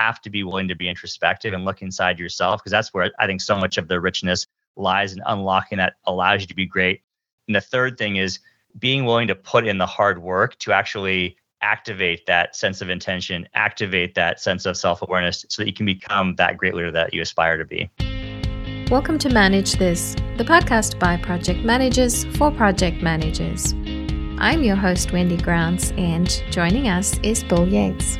have to be willing to be introspective and look inside yourself because that's where I think so much of the richness lies in unlocking that allows you to be great. And the third thing is being willing to put in the hard work to actually activate that sense of intention, activate that sense of self awareness so that you can become that great leader that you aspire to be. Welcome to Manage This, the podcast by project managers for project managers. I'm your host, Wendy Grounds, and joining us is Bill Yates.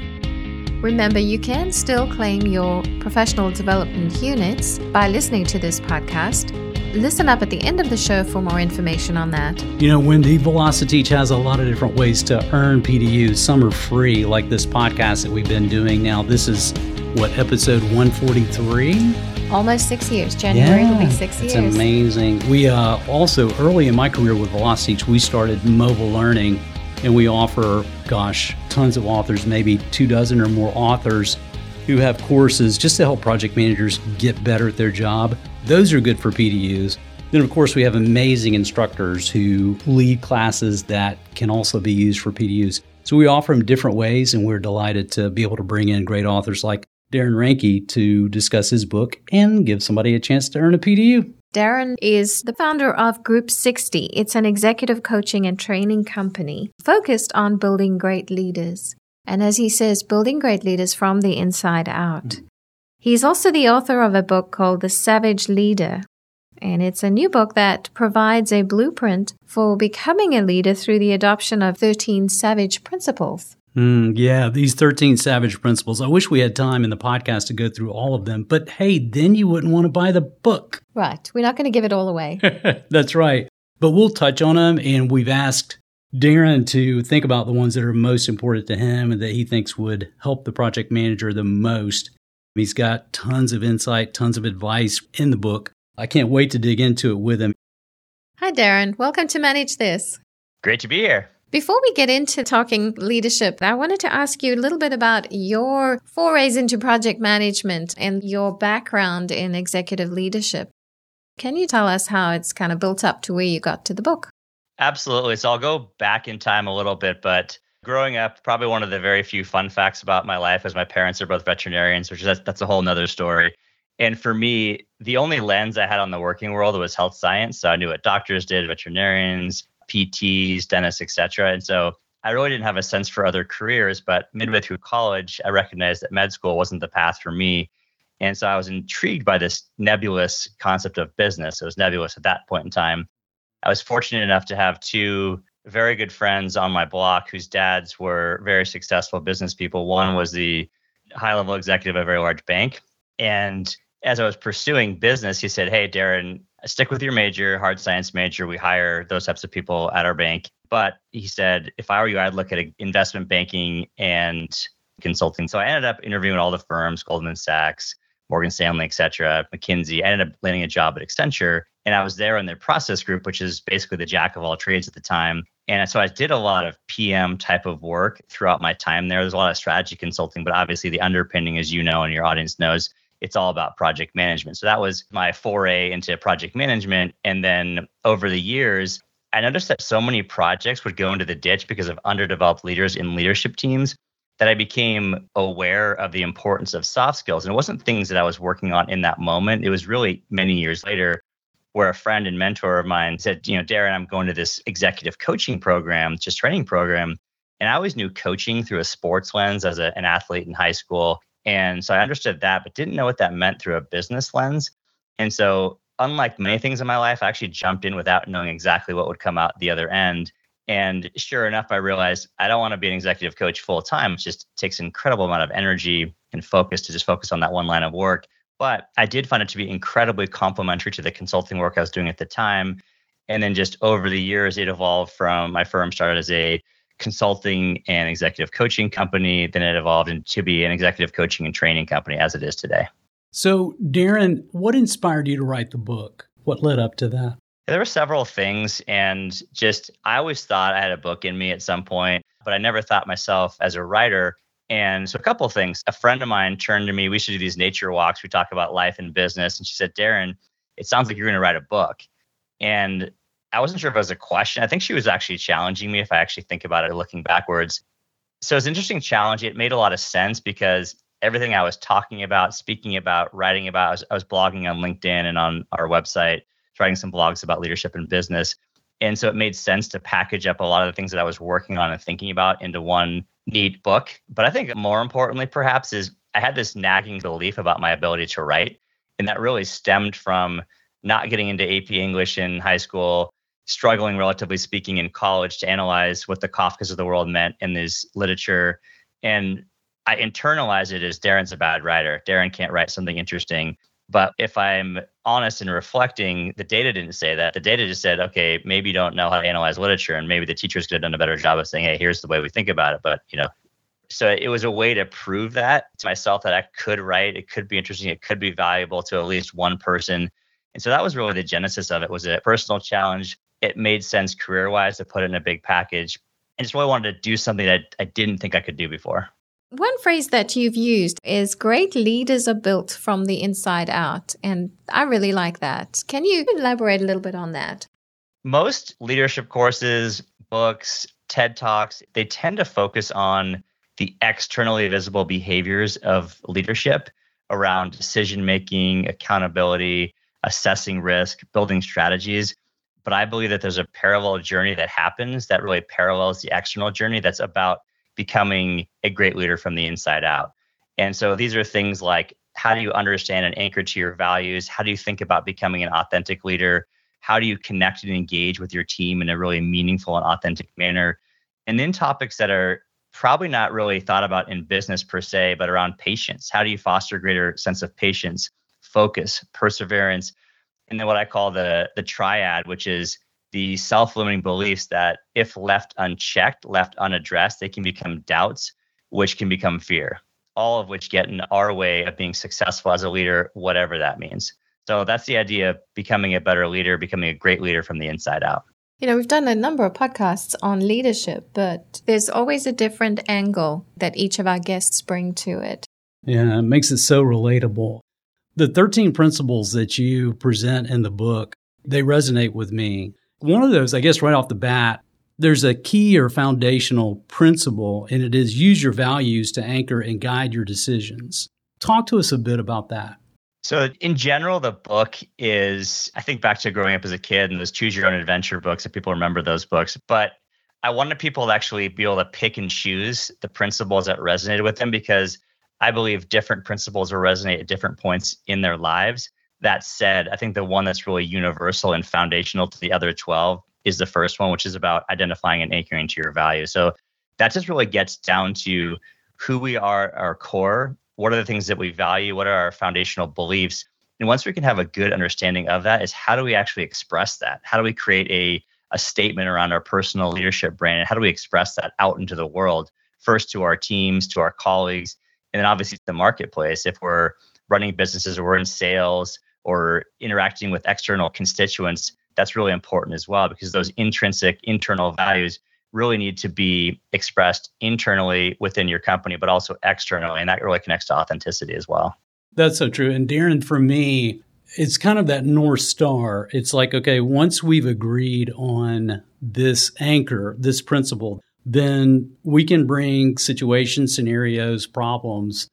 Remember, you can still claim your professional development units by listening to this podcast. Listen up at the end of the show for more information on that. You know, Wendy, Velociteach has a lot of different ways to earn PDUs. Some are free, like this podcast that we've been doing now. This is what, episode 143? Almost six years. January yeah, will be six it's years. It's amazing. We uh, also, early in my career with Velociteach, we started mobile learning and we offer, gosh, tons of authors, maybe two dozen or more authors who have courses just to help project managers get better at their job. Those are good for PDUs. Then, of course, we have amazing instructors who lead classes that can also be used for PDUs. So we offer them different ways, and we're delighted to be able to bring in great authors like Darren Reinke to discuss his book and give somebody a chance to earn a PDU. Darren is the founder of Group 60. It's an executive coaching and training company focused on building great leaders. And as he says, building great leaders from the inside out. Mm. He's also the author of a book called The Savage Leader. And it's a new book that provides a blueprint for becoming a leader through the adoption of 13 savage principles. Mm, yeah, these 13 savage principles. I wish we had time in the podcast to go through all of them, but hey, then you wouldn't want to buy the book. Right. We're not going to give it all away. That's right. But we'll touch on them, and we've asked Darren to think about the ones that are most important to him and that he thinks would help the project manager the most. He's got tons of insight, tons of advice in the book. I can't wait to dig into it with him. Hi, Darren. Welcome to Manage This. Great to be here. Before we get into talking leadership, I wanted to ask you a little bit about your forays into project management and your background in executive leadership. Can you tell us how it's kind of built up to where you got to the book? Absolutely. So I'll go back in time a little bit, but growing up, probably one of the very few fun facts about my life is my parents are both veterinarians, which is that's, a whole nother story. And for me, the only lens I had on the working world was health science. So I knew what doctors did, veterinarians, PTs, dentists, etc. And so I really didn't have a sense for other careers, but midway through college, I recognized that med school wasn't the path for me. And so I was intrigued by this nebulous concept of business. It was nebulous at that point in time. I was fortunate enough to have two very good friends on my block whose dads were very successful business people. One was the high level executive of a very large bank. And as I was pursuing business, he said, Hey, Darren, stick with your major, hard science major. We hire those types of people at our bank. But he said, if I were you, I'd look at investment banking and consulting. So I ended up interviewing all the firms, Goldman Sachs, Morgan Stanley, et cetera, McKinsey. I ended up landing a job at Accenture. And I was there in their process group, which is basically the jack of all trades at the time. And so I did a lot of PM type of work throughout my time there. There's a lot of strategy consulting, but obviously the underpinning, as you know and your audience knows, it's all about project management. So that was my foray into project management. And then over the years, I noticed that so many projects would go into the ditch because of underdeveloped leaders in leadership teams that I became aware of the importance of soft skills. And it wasn't things that I was working on in that moment. It was really many years later where a friend and mentor of mine said, you know, Darren, I'm going to this executive coaching program, just training program. And I always knew coaching through a sports lens as a, an athlete in high school. And so I understood that, but didn't know what that meant through a business lens. And so, unlike many things in my life, I actually jumped in without knowing exactly what would come out the other end. And sure enough, I realized I don't want to be an executive coach full time. It just takes an incredible amount of energy and focus to just focus on that one line of work. But I did find it to be incredibly complementary to the consulting work I was doing at the time. And then just over the years, it evolved from my firm started as a consulting and executive coaching company. Then it evolved into be an executive coaching and training company as it is today. So, Darren, what inspired you to write the book? What led up to that? There were several things, and just I always thought I had a book in me at some point, but I never thought myself as a writer. And so, a couple of things. A friend of mine turned to me. We should do these nature walks. We talk about life and business, and she said, "Darren, it sounds like you're going to write a book." And I wasn't sure if it was a question. I think she was actually challenging me if I actually think about it looking backwards. So it's an interesting challenge. It made a lot of sense because everything I was talking about, speaking about, writing about. I was, I was blogging on LinkedIn and on our website, writing some blogs about leadership and business. And so it made sense to package up a lot of the things that I was working on and thinking about into one neat book. But I think more importantly, perhaps, is I had this nagging belief about my ability to write. And that really stemmed from not getting into AP English in high school, struggling, relatively speaking, in college to analyze what the Kafkas of the world meant in this literature. And I internalize it as Darren's a bad writer. Darren can't write something interesting. But if I'm honest and reflecting, the data didn't say that. The data just said, okay, maybe you don't know how to analyze literature, and maybe the teachers could have done a better job of saying, hey, here's the way we think about it. But you know, so it was a way to prove that to myself that I could write. It could be interesting. It could be valuable to at least one person. And so that was really the genesis of it. Was a personal challenge. It made sense career wise to put it in a big package. I just really wanted to do something that I didn't think I could do before. One phrase that you've used is great leaders are built from the inside out. And I really like that. Can you elaborate a little bit on that? Most leadership courses, books, TED Talks, they tend to focus on the externally visible behaviors of leadership around decision making, accountability, assessing risk, building strategies. But I believe that there's a parallel journey that happens that really parallels the external journey that's about becoming a great leader from the inside out. And so these are things like how do you understand and anchor to your values? How do you think about becoming an authentic leader? How do you connect and engage with your team in a really meaningful and authentic manner? And then topics that are probably not really thought about in business per se, but around patience. How do you foster a greater sense of patience, focus, perseverance, and then what I call the the triad, which is the self limiting beliefs that, if left unchecked, left unaddressed, they can become doubts, which can become fear, all of which get in our way of being successful as a leader, whatever that means. So that's the idea of becoming a better leader, becoming a great leader from the inside out. You know, we've done a number of podcasts on leadership, but there's always a different angle that each of our guests bring to it. Yeah, it makes it so relatable. The 13 principles that you present in the book, they resonate with me. One of those, I guess, right off the bat, there's a key or foundational principle, and it is use your values to anchor and guide your decisions. Talk to us a bit about that. So, in general, the book is, I think back to growing up as a kid and those choose your own adventure books, if people remember those books. But I wanted people to actually be able to pick and choose the principles that resonated with them because I believe different principles will resonate at different points in their lives. That said, I think the one that's really universal and foundational to the other 12 is the first one, which is about identifying and anchoring to your value. So that just really gets down to who we are, our core, what are the things that we value, what are our foundational beliefs. And once we can have a good understanding of that, is how do we actually express that? How do we create a, a statement around our personal leadership brand? And how do we express that out into the world? First to our teams, to our colleagues, and then obviously the marketplace. If we're running businesses or we're in sales, or interacting with external constituents, that's really important as well because those intrinsic internal values really need to be expressed internally within your company, but also externally. And that really connects to authenticity as well. That's so true. And Darren, for me, it's kind of that North Star. It's like, okay, once we've agreed on this anchor, this principle, then we can bring situations, scenarios, problems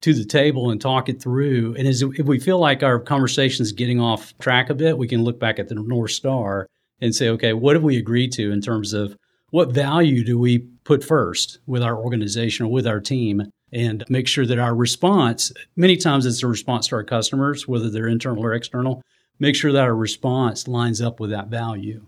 to the table and talk it through. And as, if we feel like our conversation is getting off track a bit, we can look back at the North Star and say, okay, what have we agreed to in terms of what value do we put first with our organization or with our team? And make sure that our response, many times it's a response to our customers, whether they're internal or external, make sure that our response lines up with that value.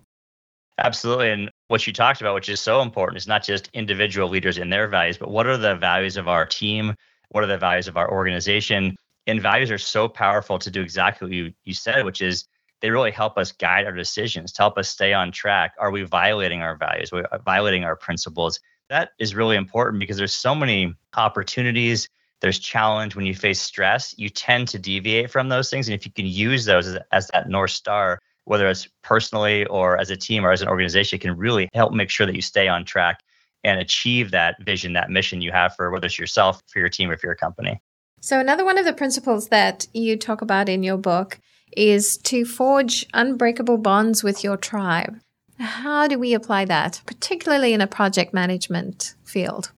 Absolutely. And what you talked about, which is so important, is not just individual leaders and their values, but what are the values of our team? what are the values of our organization and values are so powerful to do exactly what you, you said which is they really help us guide our decisions to help us stay on track are we violating our values are we uh, violating our principles that is really important because there's so many opportunities there's challenge when you face stress you tend to deviate from those things and if you can use those as, as that north star whether it's personally or as a team or as an organization can really help make sure that you stay on track and achieve that vision, that mission you have for whether it's yourself, for your team, or for your company. So, another one of the principles that you talk about in your book is to forge unbreakable bonds with your tribe. How do we apply that, particularly in a project management field?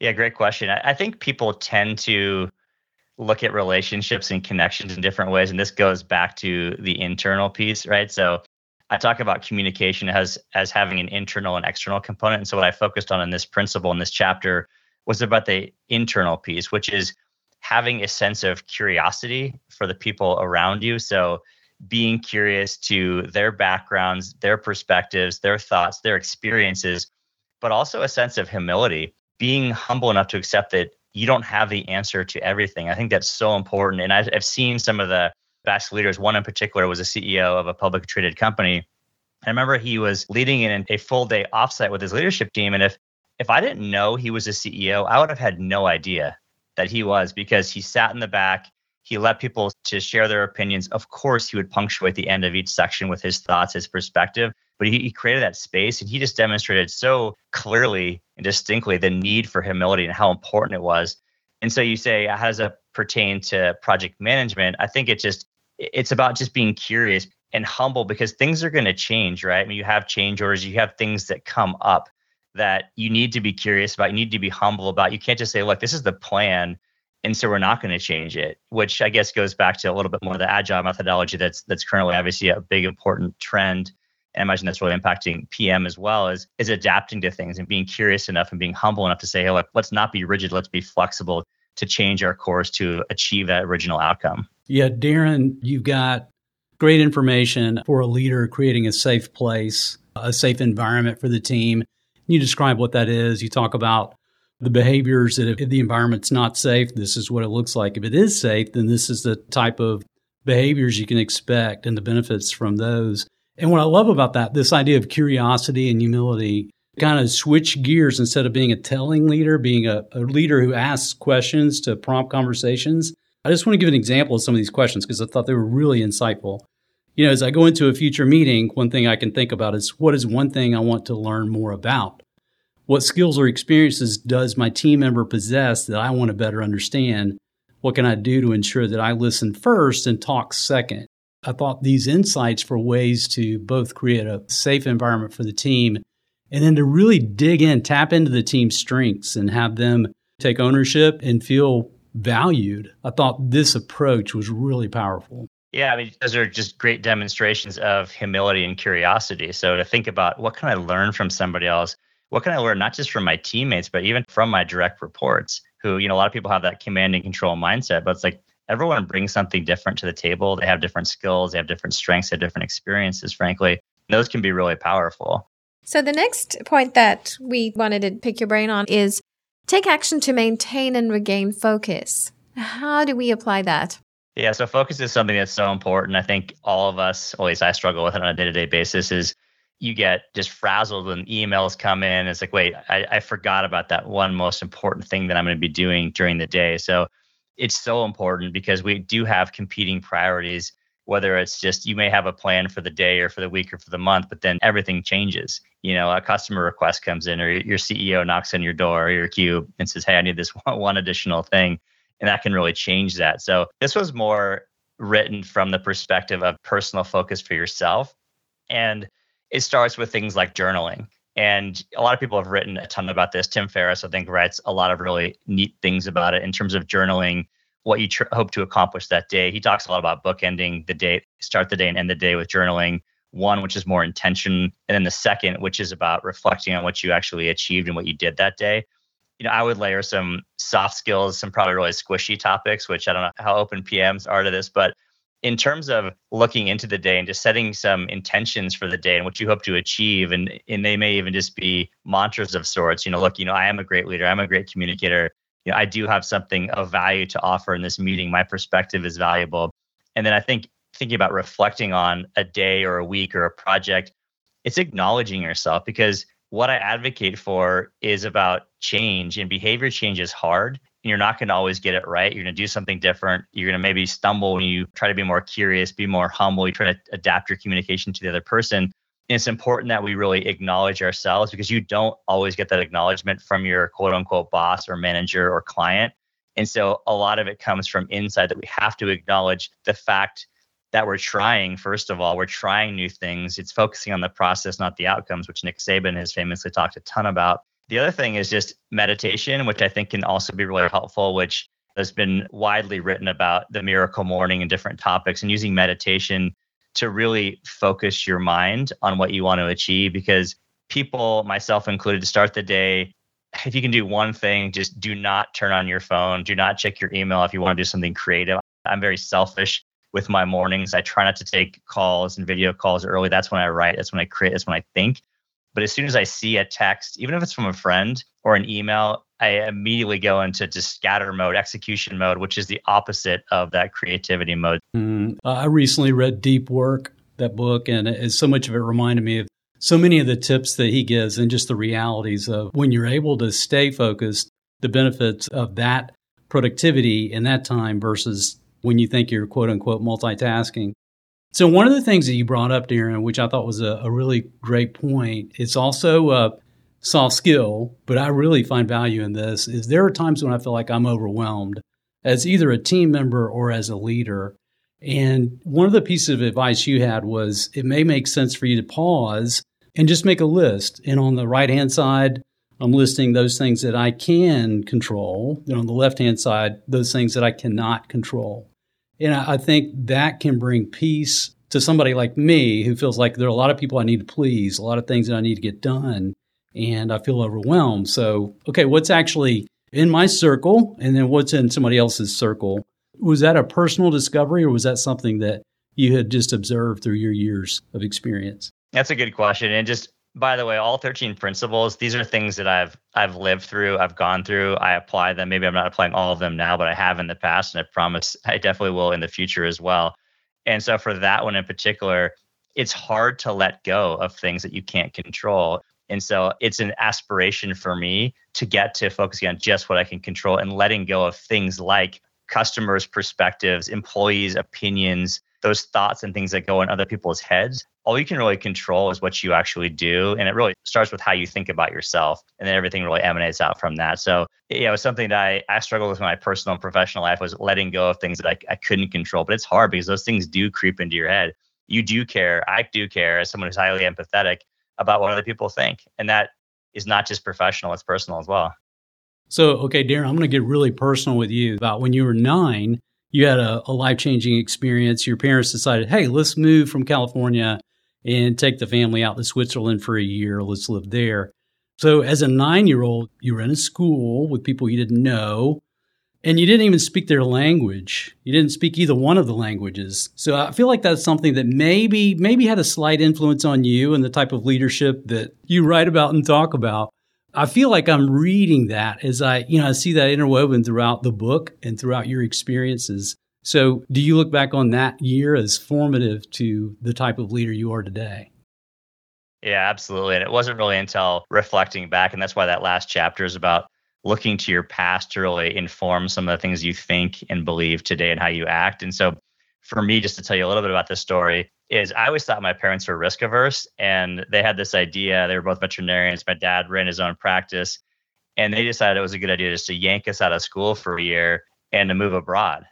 Yeah, great question. I think people tend to look at relationships and connections in different ways. And this goes back to the internal piece, right? So I talk about communication as as having an internal and external component. And so what I focused on in this principle in this chapter was about the internal piece, which is having a sense of curiosity for the people around you. So being curious to their backgrounds, their perspectives, their thoughts, their experiences, but also a sense of humility, being humble enough to accept that you don't have the answer to everything. I think that's so important. And I've, I've seen some of the best leaders. One in particular was a CEO of a publicly traded company. I remember he was leading in a full day offsite with his leadership team. And if if I didn't know he was a CEO, I would have had no idea that he was because he sat in the back. He let people to share their opinions. Of course, he would punctuate the end of each section with his thoughts, his perspective. But he, he created that space and he just demonstrated so clearly and distinctly the need for humility and how important it was. And so you say, how does it pertain to project management? I think it just it's about just being curious and humble because things are going to change, right? I mean, you have change orders, you have things that come up that you need to be curious about, you need to be humble about. You can't just say, look, this is the plan. And so we're not going to change it, which I guess goes back to a little bit more of the agile methodology that's that's currently obviously a big important trend. And I imagine that's really impacting PM as well, is is adapting to things and being curious enough and being humble enough to say, hey, look, let's not be rigid, let's be flexible to change our course to achieve that original outcome. Yeah, Darren, you've got great information for a leader creating a safe place, a safe environment for the team. You describe what that is. You talk about the behaviors that if the environment's not safe, this is what it looks like. If it is safe, then this is the type of behaviors you can expect and the benefits from those. And what I love about that, this idea of curiosity and humility, kind of switch gears instead of being a telling leader, being a, a leader who asks questions to prompt conversations. I just want to give an example of some of these questions because I thought they were really insightful. You know, as I go into a future meeting, one thing I can think about is what is one thing I want to learn more about? What skills or experiences does my team member possess that I want to better understand? What can I do to ensure that I listen first and talk second? I thought these insights for ways to both create a safe environment for the team and then to really dig in, tap into the team's strengths and have them take ownership and feel valued. I thought this approach was really powerful. Yeah, I mean, those are just great demonstrations of humility and curiosity. So to think about what can I learn from somebody else? What can I learn not just from my teammates, but even from my direct reports, who, you know, a lot of people have that command and control mindset, but it's like everyone brings something different to the table. They have different skills, they have different strengths, they have different experiences, frankly. Those can be really powerful. So the next point that we wanted to pick your brain on is Take action to maintain and regain focus. How do we apply that? Yeah, so focus is something that's so important. I think all of us, at least I struggle with it on a day to day basis, is you get just frazzled when emails come in. It's like, wait, I, I forgot about that one most important thing that I'm going to be doing during the day. So it's so important because we do have competing priorities whether it's just you may have a plan for the day or for the week or for the month, but then everything changes. You know, a customer request comes in or your CEO knocks on your door or your cube and says, Hey, I need this one additional thing. And that can really change that. So this was more written from the perspective of personal focus for yourself. And it starts with things like journaling. And a lot of people have written a ton about this. Tim Ferriss, I think, writes a lot of really neat things about it in terms of journaling what you tr- hope to accomplish that day. He talks a lot about bookending the day, start the day and end the day with journaling. One, which is more intention, and then the second, which is about reflecting on what you actually achieved and what you did that day. You know, I would layer some soft skills, some probably really squishy topics, which I don't know how open PMs are to this, but in terms of looking into the day and just setting some intentions for the day and what you hope to achieve and and they may even just be mantras of sorts you know look you know i am a great leader i'm a great communicator you know, I do have something of value to offer in this meeting. My perspective is valuable. And then I think thinking about reflecting on a day or a week or a project, it's acknowledging yourself because what I advocate for is about change and behavior change is hard. And you're not going to always get it right. You're going to do something different. You're going to maybe stumble when you try to be more curious, be more humble. You try to adapt your communication to the other person it's important that we really acknowledge ourselves because you don't always get that acknowledgement from your quote unquote boss or manager or client. And so a lot of it comes from inside that we have to acknowledge the fact that we're trying, first of all, we're trying new things. It's focusing on the process, not the outcomes, which Nick Saban has famously talked a ton about. The other thing is just meditation, which I think can also be really helpful, which There's been widely written about the miracle morning and different topics and using meditation to really focus your mind on what you want to achieve because people, myself included, to start the day, if you can do one thing, just do not turn on your phone. Do not check your email if you want to do something creative. I'm very selfish with my mornings. I try not to take calls and video calls early. That's when I write. That's when I create. That's when I think. But as soon as I see a text, even if it's from a friend or an email, I immediately go into just scatter mode, execution mode, which is the opposite of that creativity mode. Mm, I recently read Deep Work, that book, and so much of it reminded me of so many of the tips that he gives and just the realities of when you're able to stay focused, the benefits of that productivity in that time versus when you think you're quote unquote multitasking. So, one of the things that you brought up, Darren, which I thought was a, a really great point, it's also a soft skill, but I really find value in this, is there are times when I feel like I'm overwhelmed as either a team member or as a leader. And one of the pieces of advice you had was it may make sense for you to pause and just make a list. And on the right hand side, I'm listing those things that I can control. And on the left hand side, those things that I cannot control. And I think that can bring peace to somebody like me who feels like there are a lot of people I need to please, a lot of things that I need to get done, and I feel overwhelmed. So, okay, what's actually in my circle and then what's in somebody else's circle? Was that a personal discovery or was that something that you had just observed through your years of experience? That's a good question. And just by the way, all 13 principles, these are things that I've I've lived through, I've gone through, I apply them. Maybe I'm not applying all of them now, but I have in the past and I promise I definitely will in the future as well. And so for that one in particular, it's hard to let go of things that you can't control. And so it's an aspiration for me to get to focusing on just what I can control and letting go of things like customers' perspectives, employees' opinions, those thoughts and things that go in other people's heads all you can really control is what you actually do. And it really starts with how you think about yourself. And then everything really emanates out from that. So, yeah, it was something that I, I struggled with in my personal and professional life was letting go of things that I, I couldn't control. But it's hard because those things do creep into your head. You do care. I do care as someone who's highly empathetic about what other people think. And that is not just professional, it's personal as well. So, okay, Darren, I'm going to get really personal with you about when you were nine, you had a, a life changing experience. Your parents decided, hey, let's move from California and take the family out to Switzerland for a year. Let's live there. So, as a nine year old, you were in a school with people you didn't know, and you didn't even speak their language. You didn't speak either one of the languages. So, I feel like that's something that maybe maybe had a slight influence on you and the type of leadership that you write about and talk about. I feel like I'm reading that as I, you know, I see that interwoven throughout the book and throughout your experiences. So, do you look back on that year as formative to the type of leader you are today? Yeah, absolutely. And it wasn't really until reflecting back, and that's why that last chapter is about looking to your past to really inform some of the things you think and believe today and how you act. And so, for me, just to tell you a little bit about this story, is I always thought my parents were risk averse, and they had this idea. They were both veterinarians. My dad ran his own practice, and they decided it was a good idea just to yank us out of school for a year and to move abroad.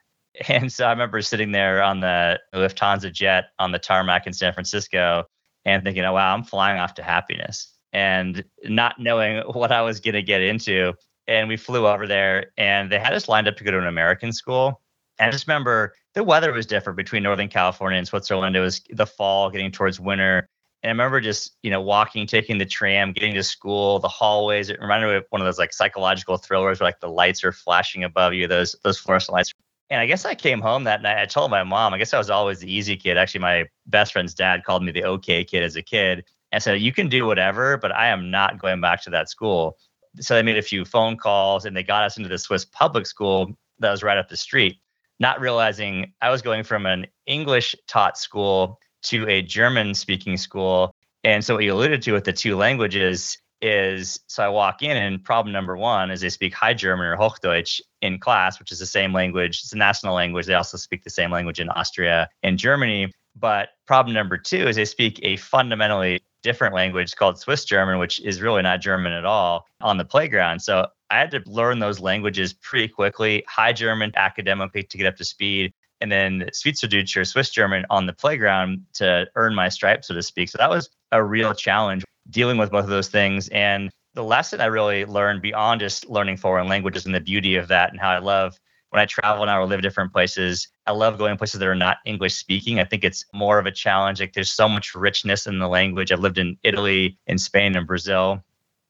And so I remember sitting there on the Lufthansa jet on the tarmac in San Francisco and thinking, oh, wow, I'm flying off to happiness and not knowing what I was going to get into. And we flew over there and they had us lined up to go to an American school. And I just remember the weather was different between Northern California and Switzerland. It was the fall, getting towards winter. And I remember just, you know, walking, taking the tram, getting to school, the hallways. It reminded me of one of those like psychological thrillers where like the lights are flashing above you, those those fluorescent lights. And I guess I came home that night. I told my mom, I guess I was always the easy kid. Actually, my best friend's dad called me the okay kid as a kid and said, You can do whatever, but I am not going back to that school. So they made a few phone calls and they got us into the Swiss public school that was right up the street, not realizing I was going from an English taught school to a German speaking school. And so what you alluded to with the two languages, is so I walk in and problem number one is they speak High German or Hochdeutsch in class, which is the same language. It's a national language. They also speak the same language in Austria and Germany. But problem number two is they speak a fundamentally different language called Swiss German, which is really not German at all on the playground. So I had to learn those languages pretty quickly, High German academically to get up to speed, and then Schweizerdeutsch or Swiss German on the playground to earn my stripes, so to speak. So that was a real challenge dealing with both of those things. And the lesson I really learned beyond just learning foreign languages and the beauty of that and how I love when I travel now or live different places, I love going places that are not English speaking. I think it's more of a challenge. Like there's so much richness in the language. I've lived in Italy, in Spain, and Brazil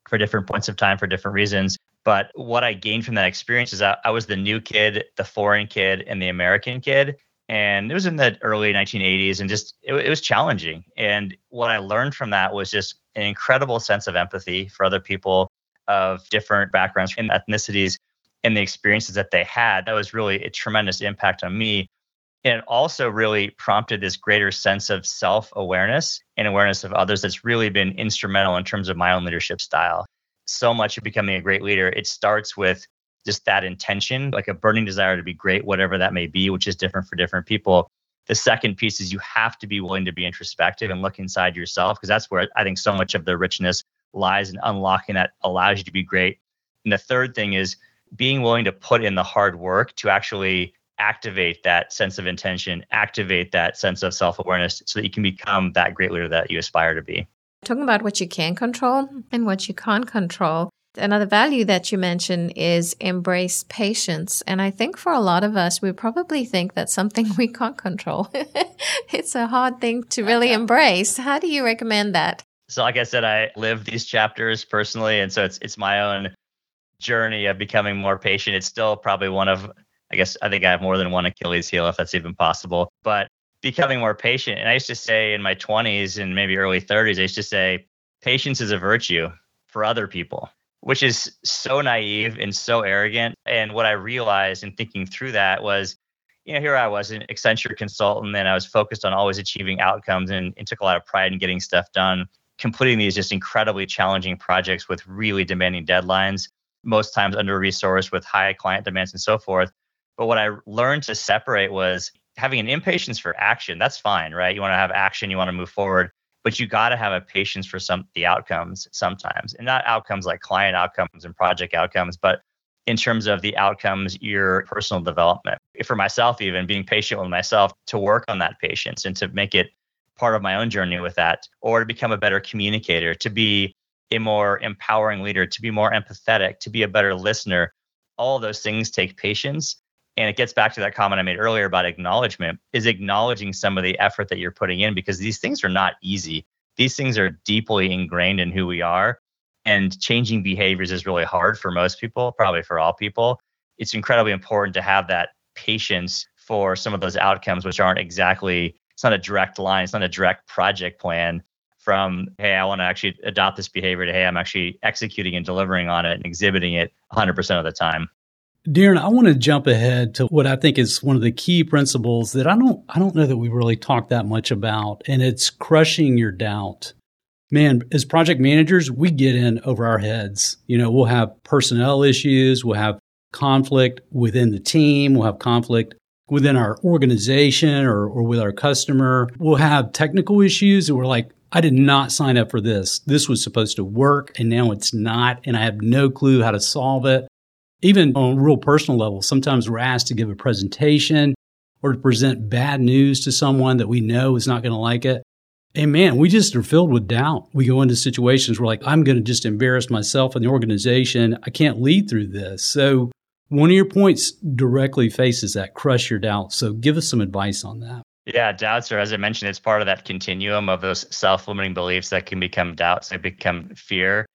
for different points of time for different reasons. But what I gained from that experience is that I was the new kid, the foreign kid, and the American kid. And it was in the early 1980s and just it, it was challenging. And what I learned from that was just an incredible sense of empathy for other people of different backgrounds and ethnicities and the experiences that they had. That was really a tremendous impact on me. And it also really prompted this greater sense of self awareness and awareness of others that's really been instrumental in terms of my own leadership style. So much of becoming a great leader, it starts with just that intention, like a burning desire to be great, whatever that may be, which is different for different people. The second piece is you have to be willing to be introspective and look inside yourself, because that's where I think so much of the richness lies in unlocking that allows you to be great. And the third thing is being willing to put in the hard work to actually activate that sense of intention, activate that sense of self awareness so that you can become that great leader that you aspire to be. Talking about what you can control and what you can't control. Another value that you mentioned is embrace patience. And I think for a lot of us, we probably think that's something we can't control. it's a hard thing to really embrace. How do you recommend that? So, like I said, I live these chapters personally, and so it's it's my own journey of becoming more patient. It's still probably one of, I guess, I think I have more than one Achilles heel, if that's even possible. But becoming more patient. And I used to say in my 20s and maybe early 30s, I used to say, patience is a virtue for other people, which is so naive and so arrogant. And what I realized in thinking through that was, you know, here I was an Accenture consultant and I was focused on always achieving outcomes and, and took a lot of pride in getting stuff done, completing these just incredibly challenging projects with really demanding deadlines most times under resourced with high client demands and so forth. But what I learned to separate was having an impatience for action. That's fine, right? You want to have action, you want to move forward, but you got to have a patience for some the outcomes sometimes, and not outcomes like client outcomes and project outcomes, but in terms of the outcomes, your personal development. For myself, even being patient with myself to work on that patience and to make it part of my own journey with that, or to become a better communicator, to be a more empowering leader, to be more empathetic, to be a better listener. All those things take patience. And it gets back to that comment I made earlier about acknowledgement is acknowledging some of the effort that you're putting in because these things are not easy. These things are deeply ingrained in who we are. And changing behaviors is really hard for most people, probably for all people. It's incredibly important to have that patience for some of those outcomes, which aren't exactly, it's not a direct line, it's not a direct project plan from hey i want to actually adopt this behavior to hey i'm actually executing and delivering on it and exhibiting it 100% of the time Darren, I want to jump ahead to what I think is one of the key principles that I don't I don't know that we really talk that much about and it's crushing your doubt. Man, as project managers, we get in over our heads. You know, we'll have personnel issues, we'll have conflict within the team, we'll have conflict within our organization or, or with our customer. We'll have technical issues and we're like, I did not sign up for this. This was supposed to work and now it's not. And I have no clue how to solve it. Even on a real personal level, sometimes we're asked to give a presentation or to present bad news to someone that we know is not going to like it. And man, we just are filled with doubt. We go into situations where like, I'm going to just embarrass myself and the organization. I can't lead through this. So one of your points directly faces that crush your doubt. So give us some advice on that. Yeah, doubts are, as I mentioned, it's part of that continuum of those self limiting beliefs that can become doubts, they become fear.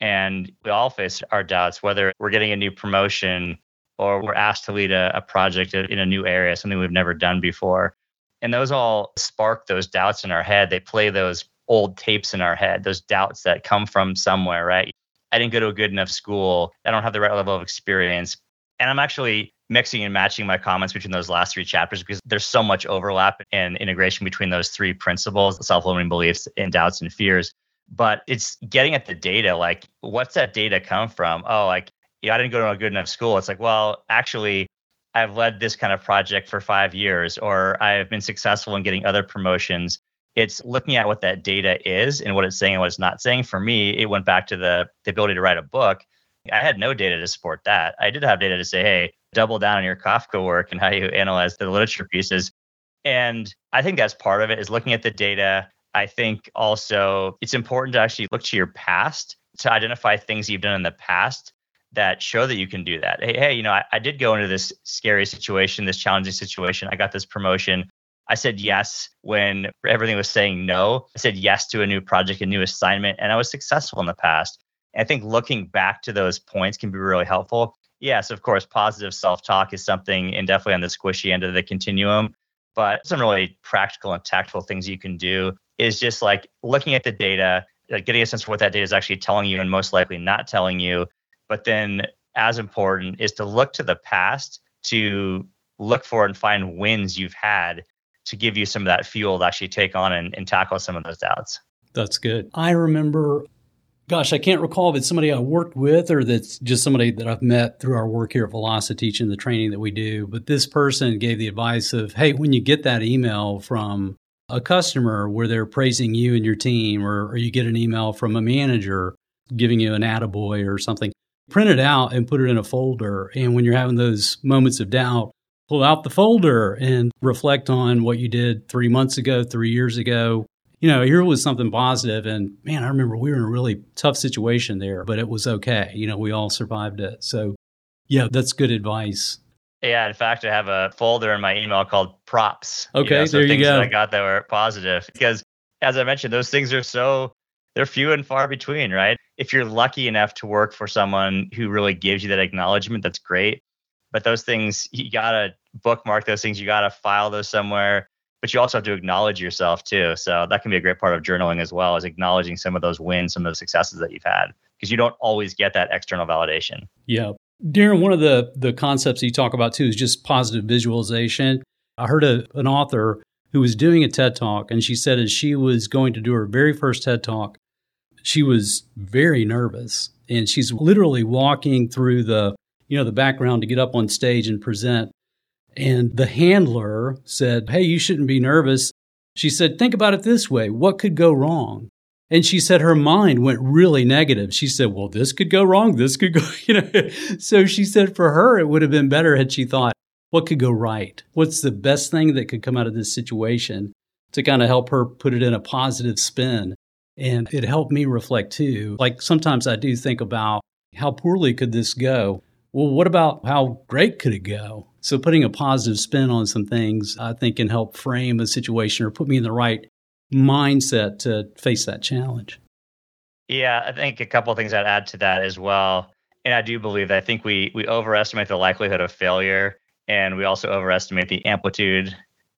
And we all face our doubts, whether we're getting a new promotion or we're asked to lead a, a project in a new area, something we've never done before. And those all spark those doubts in our head. They play those old tapes in our head, those doubts that come from somewhere, right? I didn't go to a good enough school. I don't have the right level of experience. And I'm actually mixing and matching my comments between those last three chapters because there's so much overlap and integration between those three principles self limiting beliefs and doubts and fears but it's getting at the data like what's that data come from? Oh like yeah, i didn't go to a good enough school. It's like well actually i've led this kind of project for five years or i've been successful in getting other promotions. It's looking at what that data is and what it's saying and what it's not saying. For me it went back to the, the ability to write a book. I had no data to support that. I did have data to say hey double down on your Kafka work and how you analyze the literature pieces. And I think that's part of it is looking at the data. I think also it's important to actually look to your past to identify things you've done in the past that show that you can do that. Hey, hey, you know, I, I did go into this scary situation, this challenging situation. I got this promotion. I said yes when everything was saying no. I said yes to a new project, a new assignment, and I was successful in the past. And I think looking back to those points can be really helpful. Yes, of course, positive self talk is something, and definitely on the squishy end of the continuum. But some really practical and tactful things you can do is just like looking at the data, like getting a sense for what that data is actually telling you and most likely not telling you. But then, as important, is to look to the past to look for and find wins you've had to give you some of that fuel to actually take on and, and tackle some of those doubts. That's good. I remember, gosh, I can't recall if it's somebody I worked with or that's just somebody that I've met through our work here at Velocity teaching the training that we do. But this person gave the advice of, hey, when you get that email from a customer where they're praising you and your team, or, or you get an email from a manager giving you an attaboy or something, print it out and put it in a folder. And when you're having those moments of doubt, pull out the folder and reflect on what you did three months ago, three years ago. You know, here was something positive, and man, I remember we were in a really tough situation there, but it was okay. You know, we all survived it. So, yeah, that's good advice. Yeah, in fact, I have a folder in my email called props. Okay, you know, so there you go. I got that were positive because, as I mentioned, those things are so they're few and far between, right? If you're lucky enough to work for someone who really gives you that acknowledgement, that's great. But those things, you gotta bookmark those things. You gotta file those somewhere. But you also have to acknowledge yourself too. So that can be a great part of journaling as well, as acknowledging some of those wins, some of those successes that you've had, because you don't always get that external validation. Yeah, Darren, one of the the concepts you talk about too is just positive visualization. I heard a, an author who was doing a TED talk, and she said as she was going to do her very first TED talk, she was very nervous, and she's literally walking through the you know the background to get up on stage and present. And the handler said, "Hey, you shouldn't be nervous." She said, "Think about it this way: what could go wrong?" And she said her mind went really negative. She said, well, this could go wrong. This could go, you know. So she said for her, it would have been better had she thought, what could go right? What's the best thing that could come out of this situation to kind of help her put it in a positive spin? And it helped me reflect too. Like sometimes I do think about how poorly could this go? Well, what about how great could it go? So putting a positive spin on some things, I think can help frame a situation or put me in the right mindset to face that challenge. Yeah, I think a couple of things I'd add to that as well. And I do believe that I think we we overestimate the likelihood of failure and we also overestimate the amplitude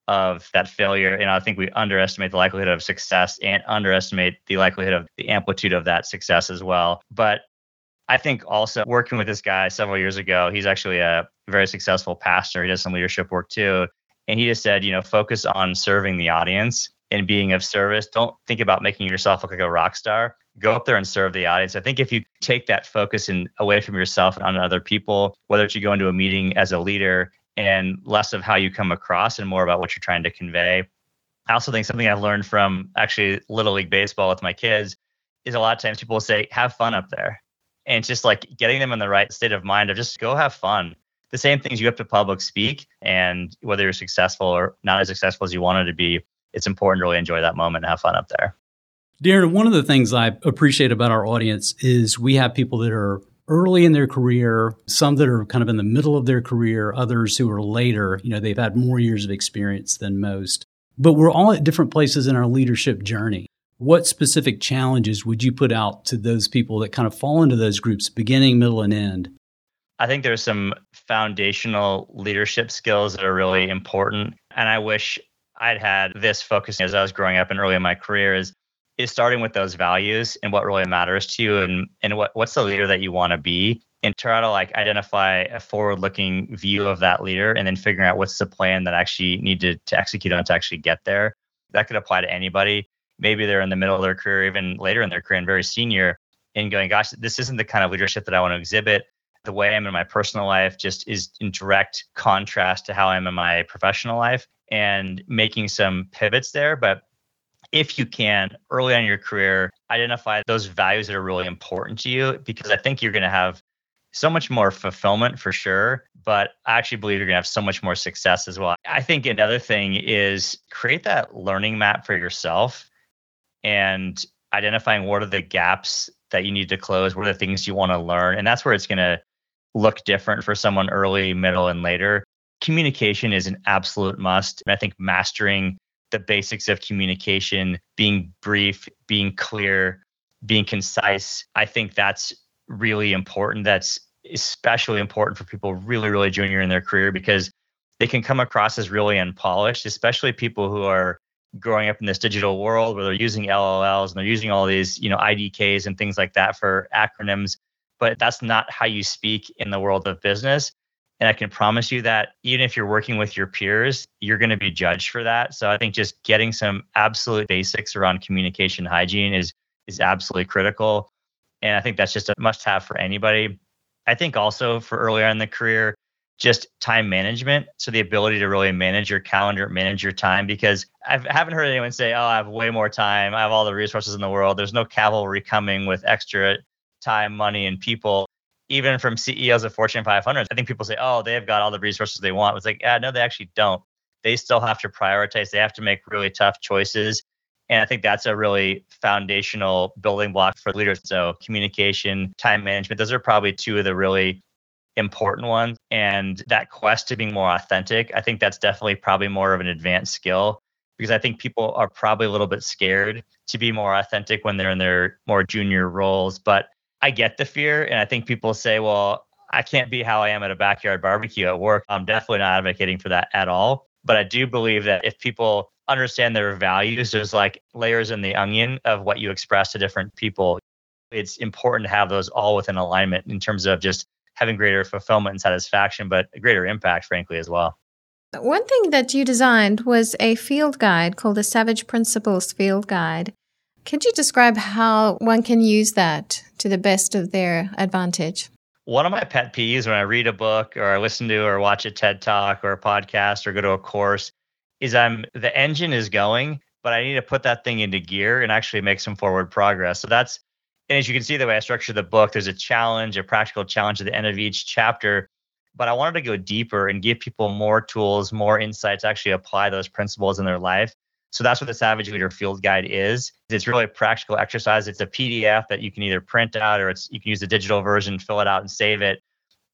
of that failure. And I think we underestimate the likelihood of success and underestimate the likelihood of the amplitude of that success as well. But I think also working with this guy several years ago, he's actually a very successful pastor. He does some leadership work too. And he just said, you know, focus on serving the audience and being of service. Don't think about making yourself look like a rock star. Go up there and serve the audience. I think if you take that focus and away from yourself and on other people, whether it's you go into a meeting as a leader and less of how you come across and more about what you're trying to convey. I also think something I've learned from actually Little League Baseball with my kids is a lot of times people will say, have fun up there. And just like getting them in the right state of mind of just go have fun. The same things you have to public speak, and whether you're successful or not as successful as you wanted to be, it's important to really enjoy that moment and have fun up there. Darren, one of the things I appreciate about our audience is we have people that are early in their career, some that are kind of in the middle of their career, others who are later. You know, they've had more years of experience than most. But we're all at different places in our leadership journey. What specific challenges would you put out to those people that kind of fall into those groups, beginning, middle, and end? I think there's some foundational leadership skills that are really important. And I wish I'd had this focus as I was growing up and early in my career is is starting with those values and what really matters to you and and what what's the leader that you want to be and try to like identify a forward looking view of that leader and then figuring out what's the plan that actually need to, to execute on to actually get there that could apply to anybody maybe they're in the middle of their career even later in their career and very senior and going gosh this isn't the kind of leadership that i want to exhibit the way i'm in my personal life just is in direct contrast to how i'm in my professional life and making some pivots there. But if you can, early on in your career, identify those values that are really important to you, because I think you're going to have so much more fulfillment for sure. But I actually believe you're going to have so much more success as well. I think another thing is create that learning map for yourself and identifying what are the gaps that you need to close? What are the things you want to learn? And that's where it's going to look different for someone early, middle, and later. Communication is an absolute must. And I think mastering the basics of communication, being brief, being clear, being concise, I think that's really important. That's especially important for people really, really junior in their career because they can come across as really unpolished, especially people who are growing up in this digital world where they're using LLLs and they're using all these, you know, IDKs and things like that for acronyms. But that's not how you speak in the world of business. And I can promise you that even if you're working with your peers, you're going to be judged for that. So I think just getting some absolute basics around communication hygiene is is absolutely critical. And I think that's just a must have for anybody. I think also for earlier in the career, just time management. So the ability to really manage your calendar, manage your time, because I haven't heard anyone say, oh, I have way more time. I have all the resources in the world. There's no cavalry coming with extra time, money, and people. Even from CEOs of Fortune 500, I think people say, oh, they've got all the resources they want. It's like, yeah, no, they actually don't. They still have to prioritize. They have to make really tough choices. And I think that's a really foundational building block for leaders. So, communication, time management, those are probably two of the really important ones. And that quest to being more authentic, I think that's definitely probably more of an advanced skill because I think people are probably a little bit scared to be more authentic when they're in their more junior roles. But I get the fear. And I think people say, well, I can't be how I am at a backyard barbecue at work. I'm definitely not advocating for that at all. But I do believe that if people understand their values, there's like layers in the onion of what you express to different people. It's important to have those all within alignment in terms of just having greater fulfillment and satisfaction, but a greater impact, frankly, as well. One thing that you designed was a field guide called the Savage Principles Field Guide. Could you describe how one can use that to the best of their advantage? One of my pet peeves when I read a book or I listen to or watch a TED talk or a podcast or go to a course is I'm the engine is going, but I need to put that thing into gear and actually make some forward progress. So that's and as you can see the way I structured the book, there's a challenge, a practical challenge at the end of each chapter. But I wanted to go deeper and give people more tools, more insights, actually apply those principles in their life. So that's what the Savage Leader Field Guide is. It's really a practical exercise. It's a PDF that you can either print out or it's you can use the digital version, fill it out, and save it.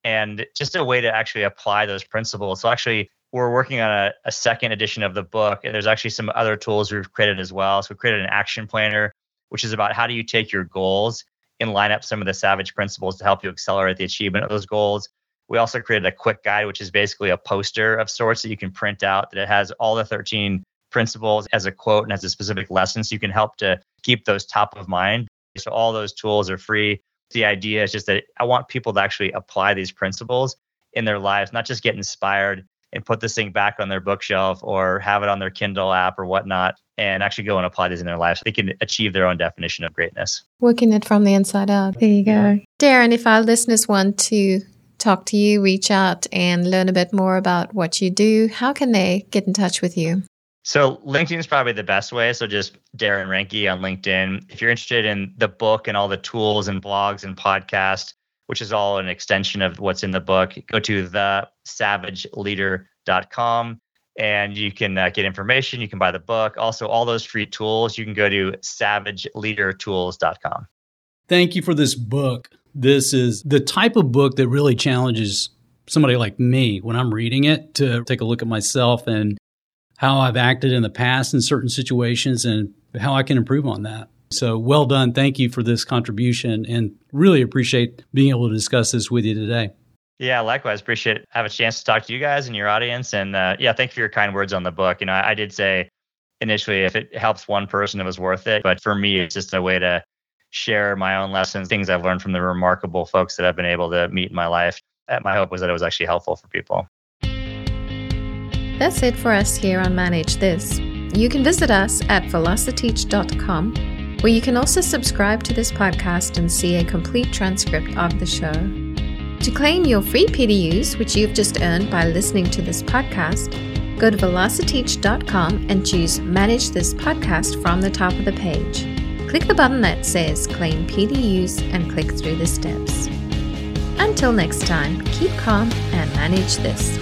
And just a way to actually apply those principles. So actually we're working on a, a, second edition of the book. And there's actually some other tools we've created as well. So we created an action planner, which is about how do you take your goals and line up some of the savage principles to help you accelerate the achievement of those goals. We also created a quick guide, which is basically a poster of sorts that you can print out that it has all the 13 principles as a quote and as a specific lesson. So you can help to keep those top of mind. So all those tools are free. The idea is just that I want people to actually apply these principles in their lives, not just get inspired and put this thing back on their bookshelf or have it on their Kindle app or whatnot and actually go and apply these in their lives so they can achieve their own definition of greatness. Working it from the inside out. There you go. Yeah. Darren, if our listeners want to talk to you, reach out, and learn a bit more about what you do, how can they get in touch with you? So LinkedIn is probably the best way. So just Darren Reinke on LinkedIn. If you're interested in the book and all the tools and blogs and podcasts, which is all an extension of what's in the book. Go to thesavageleader.com and you can uh, get information. You can buy the book. Also, all those free tools, you can go to savageleadertools.com. Thank you for this book. This is the type of book that really challenges somebody like me when I'm reading it to take a look at myself and how I've acted in the past in certain situations and how I can improve on that. So well done. Thank you for this contribution and really appreciate being able to discuss this with you today. Yeah, likewise. Appreciate have a chance to talk to you guys and your audience. And uh, yeah, thank you for your kind words on the book. You know, I, I did say initially if it helps one person, it was worth it. But for me, it's just a way to share my own lessons, things I've learned from the remarkable folks that I've been able to meet in my life. My hope was that it was actually helpful for people. That's it for us here on Manage This. You can visit us at velociteach.com where you can also subscribe to this podcast and see a complete transcript of the show. To claim your free PDUs, which you've just earned by listening to this podcast, go to velociteach.com and choose Manage This Podcast from the top of the page. Click the button that says Claim PDUs and click through the steps. Until next time, keep calm and manage this.